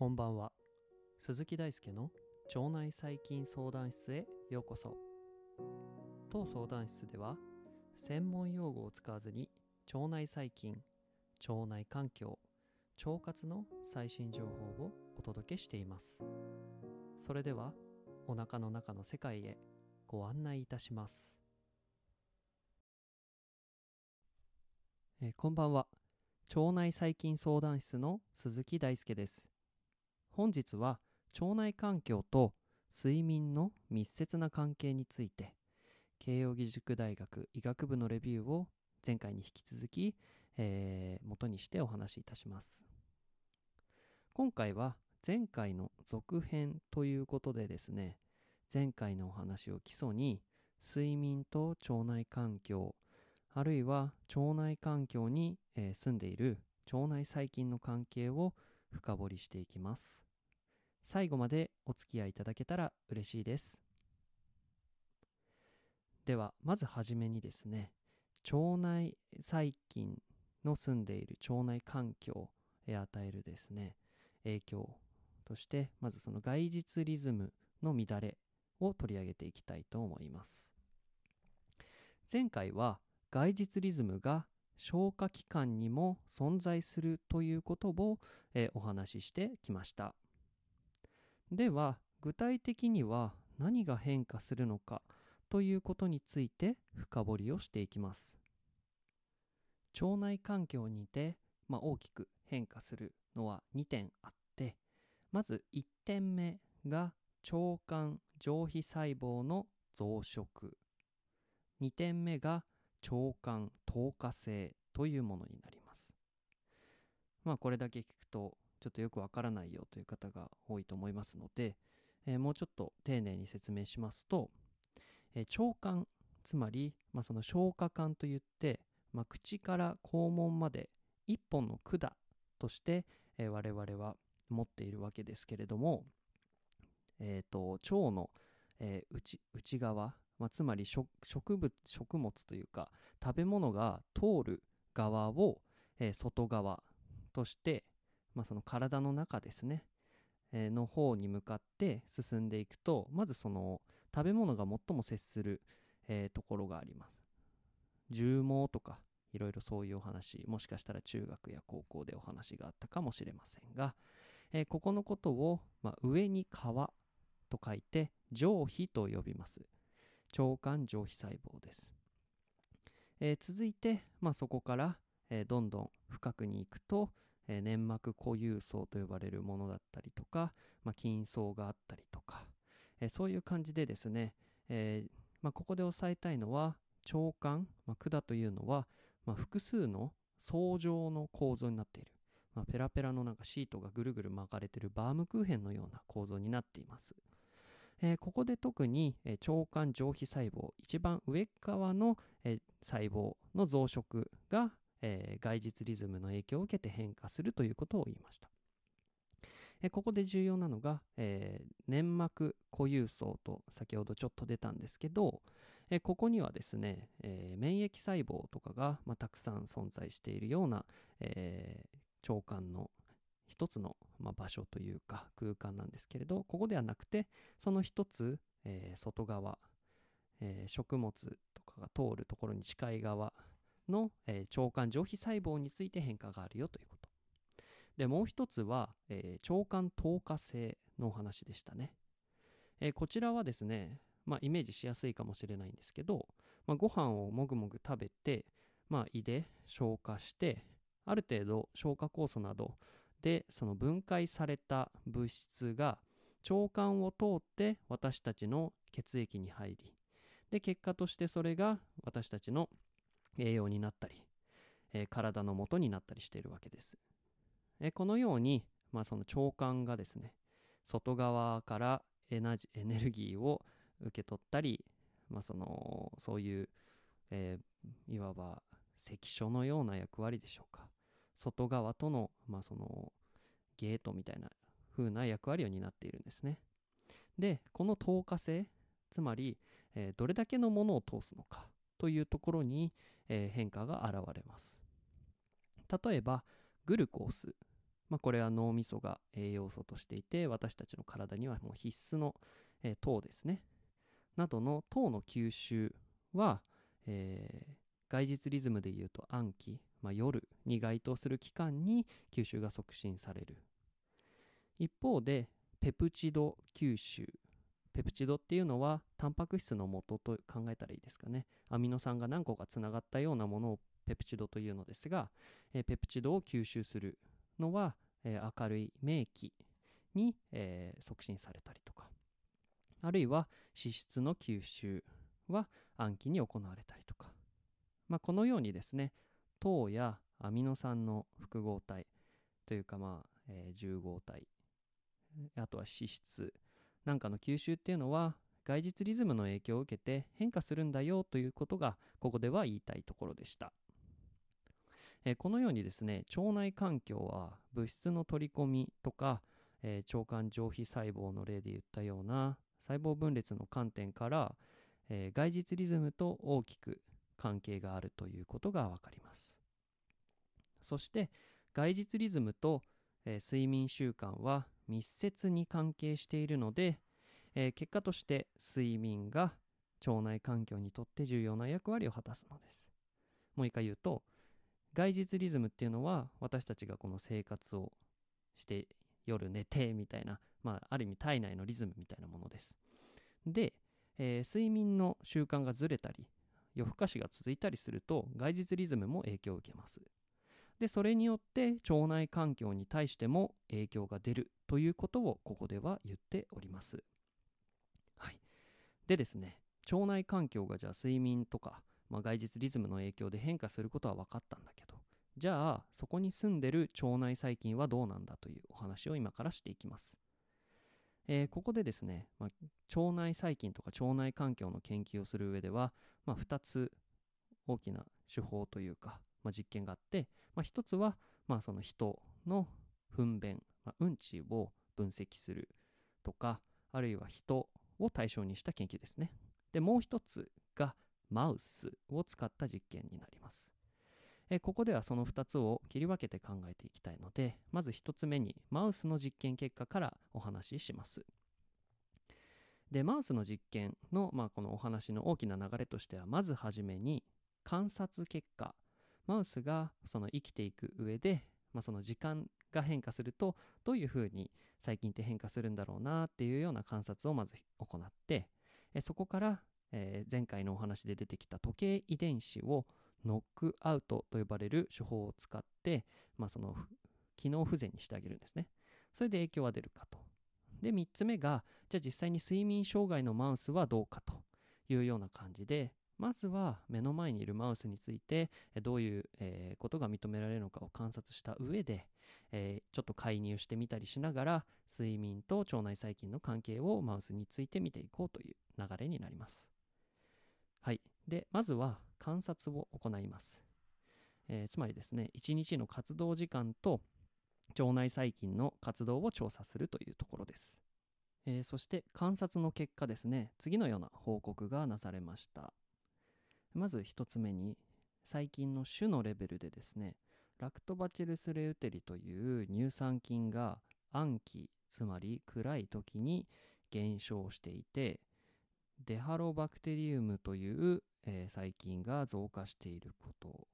こんばんは。鈴木大輔の腸内細菌相談室へようこそ。当相談室では専門用語を使わずに腸内細菌腸内環境腸活の最新情報をお届けしています。それではお腹の中の世界へご案内いたします。えーこんばんは。腸内細菌相談室の鈴木大輔です。本日は腸内環境と睡眠の密接な関係について慶應義塾大学医学部のレビューを前回に引き続き、えー元にしてお話しいたします。今回は前回の続編ということでですね前回のお話を基礎に睡眠と腸内環境あるいは腸内環境に、えー住んでいる腸内細菌の関係を深掘りしていきます。最後までお付き合いいただけたら嬉しいです。ではまずはじめにですね腸内細菌の住んでいる腸内環境へ与えるですね影響としてまずその外実リズムの乱れを取り上げていきたいと思います。前回は外実リズムが消化器官にも存在するということを、えお話ししてきました。では具体的には何が変化するのかということについて深掘りをしていきます。腸内環境にて、まあ、大きく変化するのは2点あってまず1点目が腸管上皮細胞の増殖。2点目が腸管透過性というものになります。まあこれだけ聞くとちょっとよくわからないよという方が多いと思いますので、えーもうちょっと丁寧に説明しますと、えー腸管つまり、まあ、その消化管といって、まあ、口から肛門まで一本の管として、えー我々は持っているわけですけれども、えー、と腸の、えー内内側、まあ、つまり食植物食物というか食べ物が通る側を、えー外側として、まあ、その体の中ですね、えーの方に向かって進んでいくとまずその食べ物が最も接する、えーところがあります。重毛とかいろいろそういうお話もしかしたら中学や高校でお話があったかもしれませんが、えーここのことを、まあ、上に皮と書いて上皮と呼びます。腸管上皮細胞です、えー続いて、まあ、そこから、えーどんどん深くに行くと、え粘膜固有層と呼ばれるものだったりとか、まあ、筋層があったりとか、えそういう感じでですね、えーまあ、ここで押さえたいのは腸管、まあ、管というのは、ま、複数の層状の構造になっている、ま、ペラペラのなんかシートがぐるぐる巻かれてるバームクーヘンのような構造になっています。えーここで特に、えー腸管上皮細胞一番上側の、えー細胞の増殖が、えー外実リズムの影響を受けて変化するということを言いました。えここで重要なのが、えー粘膜固有層と先ほどちょっと出たんですけど、えここにはですね、えー免疫細胞とかが、まあ、たくさん存在しているような、えー腸管の一つの、まあ、場所というか空間なんですけれどここではなくてその一つ、えー外側、え食物とかが通るところに近い側の、えー腸管上皮細胞について変化があるよということ。でもう一つは、えー腸管透過性のお話でしたね、えーこちらはですね、まあ、イメージしやすいかもしれないんですけど、まあ、ご飯をもぐもぐ食べて、まあ、胃で消化してある程度消化酵素などでその分解された物質が腸管を通って私たちの血液に入りで結果としてそれが私たちの栄養になったり、えー体の元になったりしているわけです、えこのように、まあ、その腸管がですね外側からエナジエネルギーを受け取ったり、まあ、そのそういう、えーいわば関所のような役割でしょうか。外側との,、まあそのゲートみたいな風な役割を担っているんですね。でこの透過性つまり、えーどれだけのものを通すのか。というところに、えー変化が現れます。例えばグルコース、まあ、これは脳みそが栄養素としていて私たちの体にはもう必須の、えー、糖ですね。などの糖の吸収は、えー、外日リズムでいうと暗記、まあ、夜に該当する期間に吸収が促進される。一方でペプチド吸収。ペプチドっていうのはタンパク質の元と考えたらいいですかね。アミノ酸が何個かつながったようなものをペプチドというのですが、えー、ペプチドを吸収するのは、えー、明るい明気に、えー、促進されたりとかあるいは脂質の吸収は暗記に行われたりとか、まあ、このようにですね糖やアミノ酸の複合体というかまあ、えー、重合体あとは脂質なんかの吸収っていうのは外日リズムの影響を受けて変化するんだよということがここでは言いたいところでした、え、このようにですね腸内環境は物質の取り込みとか、え、腸管上皮細胞の例で言ったような細胞分裂の観点から、え、外日リズムと大きく関係があるということがわかります。そして外日リズムと、え、睡眠習慣は密接に関係しているので、えー、結果として睡眠が腸内環境にとって重要な役割を果たすのです。もう一回言うと、外日リズムっていうのは私たちがこの生活をして夜寝てみたいな、まあ、ある意味体内のリズムみたいなものです。で、えー、睡眠の習慣がずれたり夜更かしが続いたりすると外日リズムも影響を受けます。でそれによって腸内環境に対しても影響が出るということをここでは言っております。はい、でですね腸内環境がじゃあ睡眠とか、まあ、外日リズムの影響で変化することは分かったんだけどじゃあそこに住んでる腸内細菌はどうなんだというお話を今からしていきます。えー、ここでですね、まあ、腸内細菌とか腸内環境の研究をする上では、まあ、2つ大きな手法というか、まあ、実験があって、まあ、一つは、まあ、その人の糞便、まあ、うんちを分析するとか、あるいは人を対象にした研究ですね。で、もう一つがマウスを使った実験になります。えここではその2つを切り分けて考えていきたいので、まず1つ目にマウスの実験結果からお話しします。で、マウスの実験の、まあ、このお話の大きな流れとしては、まずはじめに観察結果マウスがその生きていく上で、まあ、その時間が変化するとどういうふうに細菌って変化するんだろうなっていうような観察をまず行ってえそこから、えー、前回のお話で出てきた時計遺伝子をノックアウトと呼ばれる手法を使って、まあ、その機能不全にしてあげるんですね。それで影響は出るかと。で、3つ目が、じゃあ実際に睡眠障害のマウスはどうかというような感じで、まずは目の前にいるマウスについてどういう、ことが認められるのかを観察した上で、ちょっと介入してみたりしながら睡眠と腸内細菌の関係をマウスについて見ていこうという流れになります。はい。で、まずは観察を行います。え、つまりですね、1日の活動時間と腸内細菌の活動を調査するというところです。え、そして観察の結果ですね、次のような報告がなされました。まず1つ目に最近の種のレベルでですねラクトバチルスレウテリという乳酸菌が暗記つまり暗い時に減少していてデハロバクテリウムという、えー、細菌が増加していること。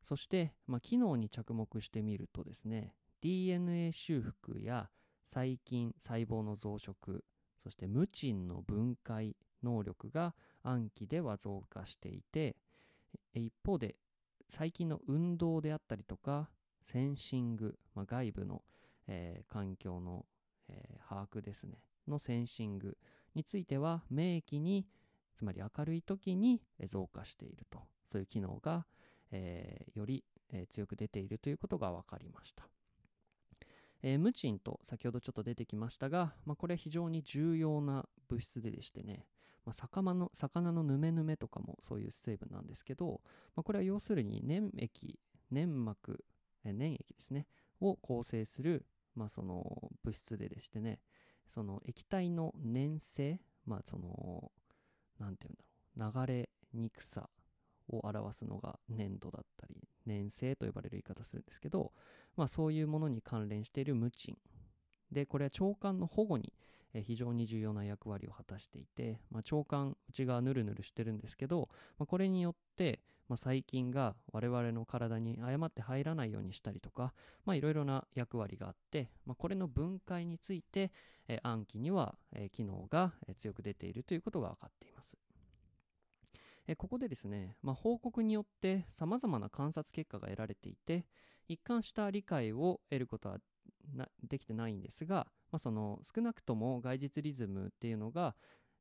そして、まあ、機能に着目してみるとですね DNA 修復や細菌細胞の増殖そして無賃の分解能力が暗記では増加していて一方で最近の運動であったりとかセンシング、まあ、外部の、えー、環境の、えー、把握ですね。のセンシングについては免疫につまり明るい時に増加していると。そういう機能が、えー、より、強く出ているということが分かりました、えー、ムチンと先ほどちょっと出てきましたが、まあ、これは非常に重要な物質ででしてね。まあ、魚の魚のヌメヌメとかもそういう成分なんですけど、まあ、これは要するに粘液粘膜え粘液ですねを構成する、まあ、その物質ででしてねその液体の粘性まあその何て言うんだろう流れにくさを表すのが粘度だったり粘性と呼ばれる言い方するんですけど、まあ、そういうものに関連しているムチンでこれは腸管の保護に非常に重要な役割を果たしていて、まあ、腸管内側ヌルヌルしてるんですけど、まあ、これによって、まあ、細菌が我々の体に誤って入らないようにしたりとかいろいろな役割があって、まあ、これの分解について、え、暗記には、え、機能が強く出ているということが分かっています。え、ここでですね、まあ、報告によって様々な観察結果が得られていて一貫した理解を得ることはできてないんですが、まあ、その少なくとも外実リズムっていうのが、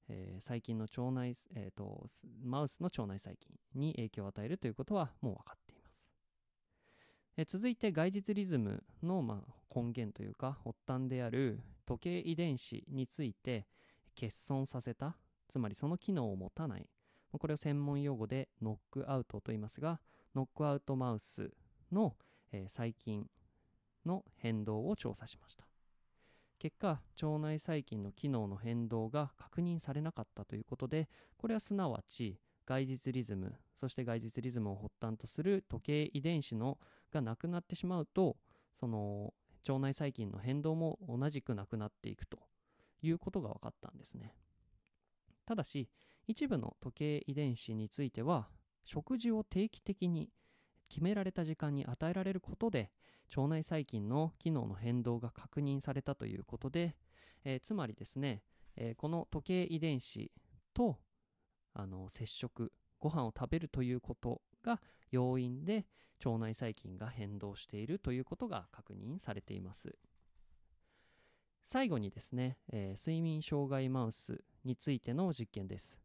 えー、細菌の腸内、えーと、マウスの腸内細菌に影響を与えるということはもう分かっています。え、続いて外実リズムの、まあ、根源というか発端である時計遺伝子について欠損させたつまりその機能を持たないこれを専門用語でノックアウトと言いますがノックアウトマウスの、えー、細菌の変動を調査しました。結果腸内細菌の機能の変動が確認されなかったということでこれはすなわち外実リズムそして外実リズムを発端とする時計遺伝子のがなくなってしまうとその腸内細菌の変動も同じくなくなっていくということが分かったんですね。ただし一部の時計遺伝子については食事を定期的に決められた時間に与えられることで腸内細菌の機能の変動が確認されたということで、えー、つまりですね、えー、この時計遺伝子とあの接触ご飯を食べるということが要因で腸内細菌が変動しているということが確認されています。最後にですね、えー、睡眠障害マウスについての実験です。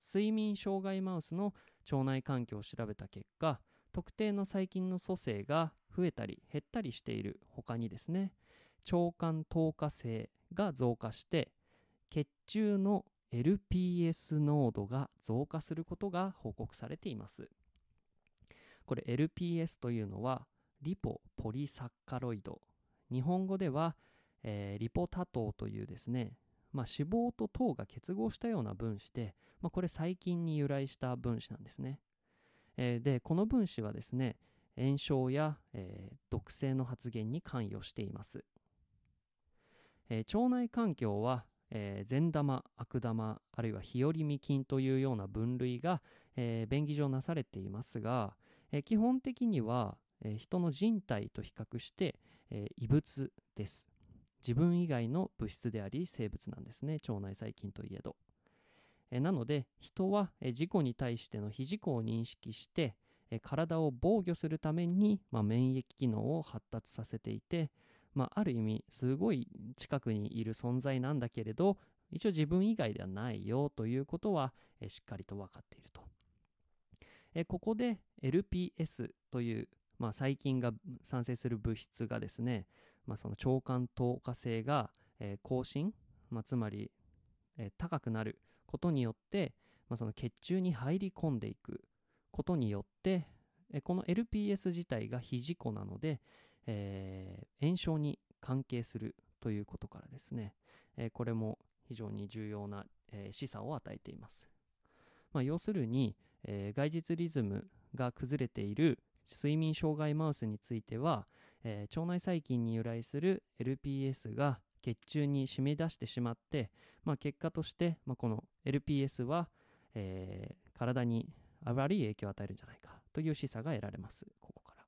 睡眠障害マウスの腸内環境を調べた結果特定の細菌の組成が増えたり減ったりしている他にですね腸管透過性が増加して血中の LPS 濃度が増加することが報告されています。これ LPS というのはリポポリサッカロイド。日本語では、えー、リポタ糖というですね、まあ、脂肪と糖が結合したような分子で、まあ、これ細菌に由来した分子なんですね。えー、でこの分子はですね炎症や、えー、毒性の発現に関与しています、えー、腸内環境は、えー、善玉悪玉あるいは日和見菌というような分類が、えー、便宜上なされていますが、えー、基本的には、えー、人の人体と比較して、えー、異物です。自分以外の物質であり生物なんですね。腸内細菌といえど。えなので人は事故に対しての非事故を認識してえ体を防御するために、まあ、免疫機能を発達させていて、まあ、ある意味すごい近くにいる存在なんだけれど一応自分以外ではないよということはえしっかりと分かっていると。えここで LPS という、まあ、細菌が産生する物質がですね、まあ、その腸管透過性が、え更新、まあ、つまり、え高くなることによって、まあ、その血中に入り込んでいくことによってこの LPS 自体が非事故なので、えー、炎症に関係するということからですね、えー、これも非常に重要な、えー、示唆を与えています、まあ、要するに、えー、外実リズムが崩れている睡眠障害マウスについては、えー、腸内細菌に由来する LPS が血中に染み出してしまって、まあ、結果として、まあ、この LPS は、えー、体に悪い影響を与えるんじゃないかという示唆が得られます。ここから。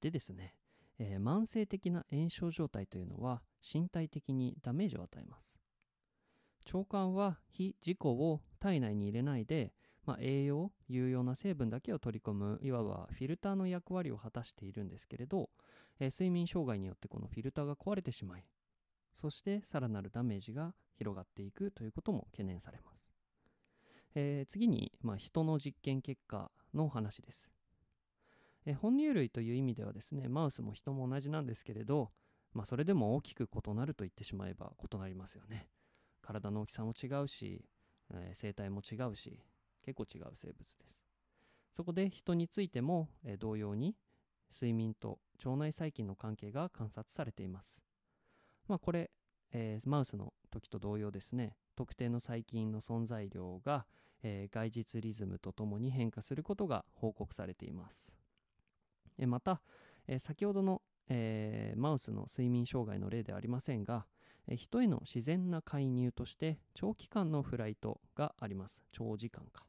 でですね、えー、慢性的な炎症状態というのは身体的にダメージを与えます。腸管は非自己を体内に入れないで、まあ、栄養、有用な成分だけを取り込む、いわばフィルターの役割を果たしているんですけれど、えー、睡眠障害によってこのフィルターが壊れてしまい、そしてさらなるダメージが広がっていくということも懸念されます。えー、次に、まあ、人の実験結果の話です。えー、哺乳類という意味ではですね、マウスも人も同じなんですけれど、まあ、それでも大きく異なると言ってしまえば異なりますよね。体の大きさも違うし、えー、生態も違うし、結構違う生物です。そこで人についても、え、同様に睡眠と腸内細菌の関係が観察されています。まあ、これ、え、マウスの時と同様ですね特定の細菌の存在量が、えー、外実リズムとともに変化することが報告されています。えまた、え先ほどの、えーマウスの睡眠障害の例ではありませんが、え人への自然な介入として長期間のフライトがあります。長時間か、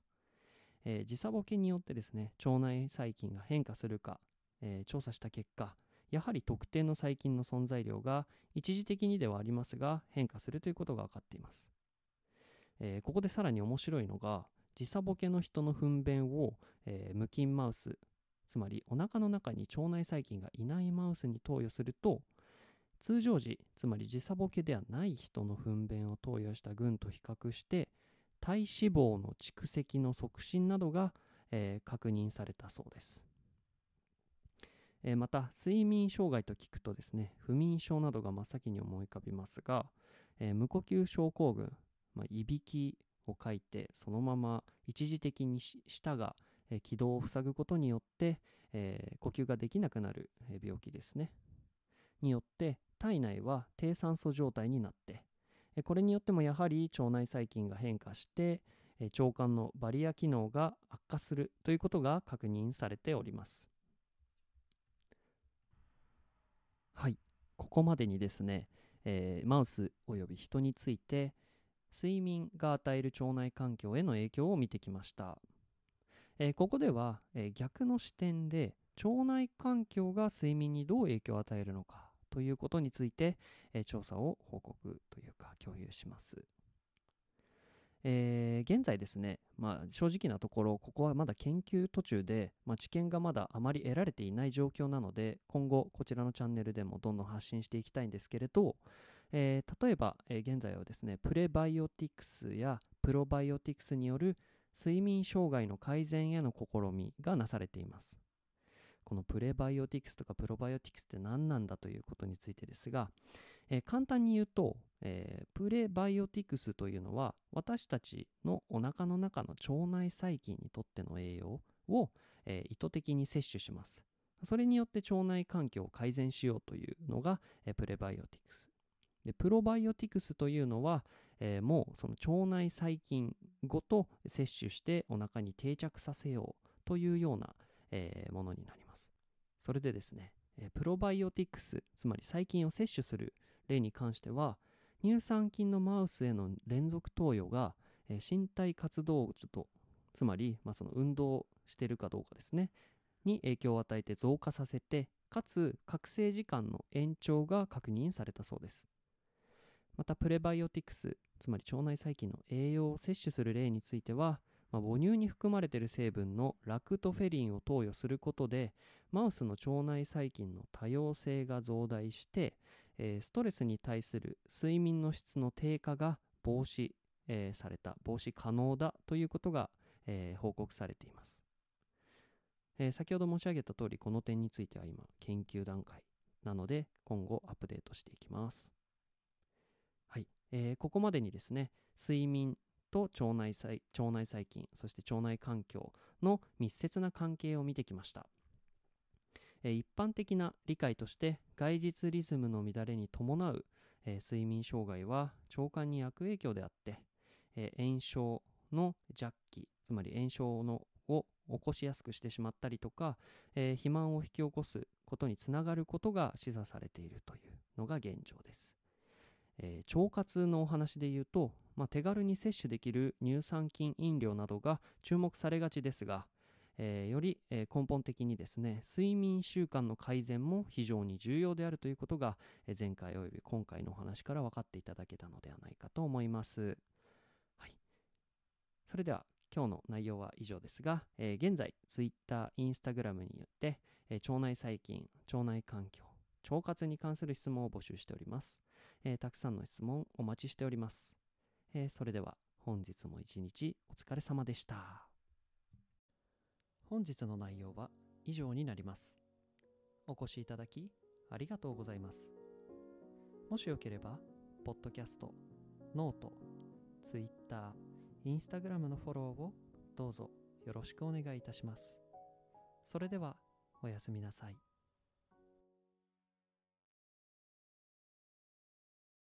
えー時差ボケによってですね腸内細菌が変化するか、えー調査した結果やはり特定の細菌の存在量が一時的にではありますが変化するということが分かっています、えーここでさらに面白いのが時差ボケの人の糞便を、えー無菌マウスつまりお腹の中に腸内細菌がいないマウスに投与すると通常時つまり時差ボケではない人の糞便を投与した群と比較して体脂肪の蓄積の促進などが、えー確認されたそうです、えーまた睡眠障害と聞くとですね不眠症などが真っ先に思い浮かびますが、えー無呼吸症候群、まあ、いびきを書いてそのまま一時的に舌が、え気道を塞ぐことによって、えー呼吸ができなくなる、え病気ですね。によって体内は低酸素状態になってえこれによってもやはり腸内細菌が変化してえ腸管のバリア機能が悪化するということが確認されております。はい。ここまでにですね、えーマウスおよび人について睡眠が与える腸内環境への影響を見てきました、えーここでは、えー逆の視点で腸内環境が睡眠にどう影響を与えるのかということについて、えー調査を報告というか共有します。え現在ですね、まあ、正直なところここはまだ研究途中で、まあ、知見がまだあまり得られていない状況なので今後こちらのチャンネルでもどんどん発信していきたいんですけれど、えー例えば、えー現在はですねプレバイオティクスやプロバイオティクスによる睡眠障害の改善への試みがなされています。このプレバイオティクスとかプロバイオティクスって何なんだということについてですが、えー簡単に言うと、えープレバイオティクスというのは私たちのお腹の中の腸内細菌にとっての栄養を、えー意図的に摂取します。それによって腸内環境を改善しようというのが、えープレバイオティクス。でプロバイオティクスというのは、えーもうその腸内細菌ごと摂取してお腹に定着させようというような、えーものになります。それでですね、えープロバイオティクスつまり細菌を摂取する例に関しては乳酸菌のマウスへの連続投与が、えー身体活動とつまり、まあ、その運動しているかどうかですねに影響を与えて増加させてかつ覚醒時間の延長が確認されたそうです。またプレバイオティクスつまり腸内細菌の栄養を摂取する例については、まあ母乳に含まれている成分のラクトフェリンを投与することでマウスの腸内細菌の多様性が増大して、えーストレスに対する睡眠の質の低下が防止、えーされた防止可能だということが、えー報告されています、えー先ほど申し上げた通りこの点については今研究段階なので今後アップデートしていきます、えーここまでにですね睡眠と腸内細腸内細菌そして腸内環境の密接な関係を見てきました。えー一般的な理解として外実リズムの乱れに伴う、えー睡眠障害は腸管に悪影響であって、えー炎症の弱気つまり炎症のを起こしやすくしてしまったりとか、えー肥満を引き起こすことにつながることが示唆されているというのが現状です、えー腸活のお話で言うと、まあ、手軽に摂取できる乳酸菌飲料などが注目されがちですが、えーより、根本的にですね睡眠習慣の改善も非常に重要であるということが、前回および今回のお話から分かっていただけたのではないかと思います。はい、それでは今日の内容は以上ですが、え現在 Twitter、Instagram によって、え腸内細菌、腸内環境、腸活に関する質問を募集しております。えーたくさんの質問お待ちしております。えーそれでは本日も一日お疲れ様でした。本日の内容は以上になります。お越しいただきありがとうございます。もしよければ、ポッドキャスト、ノート、ツイッター、インスタグラムのフォローをどうぞよろしくお願いいたします。それでは、おやすみなさい。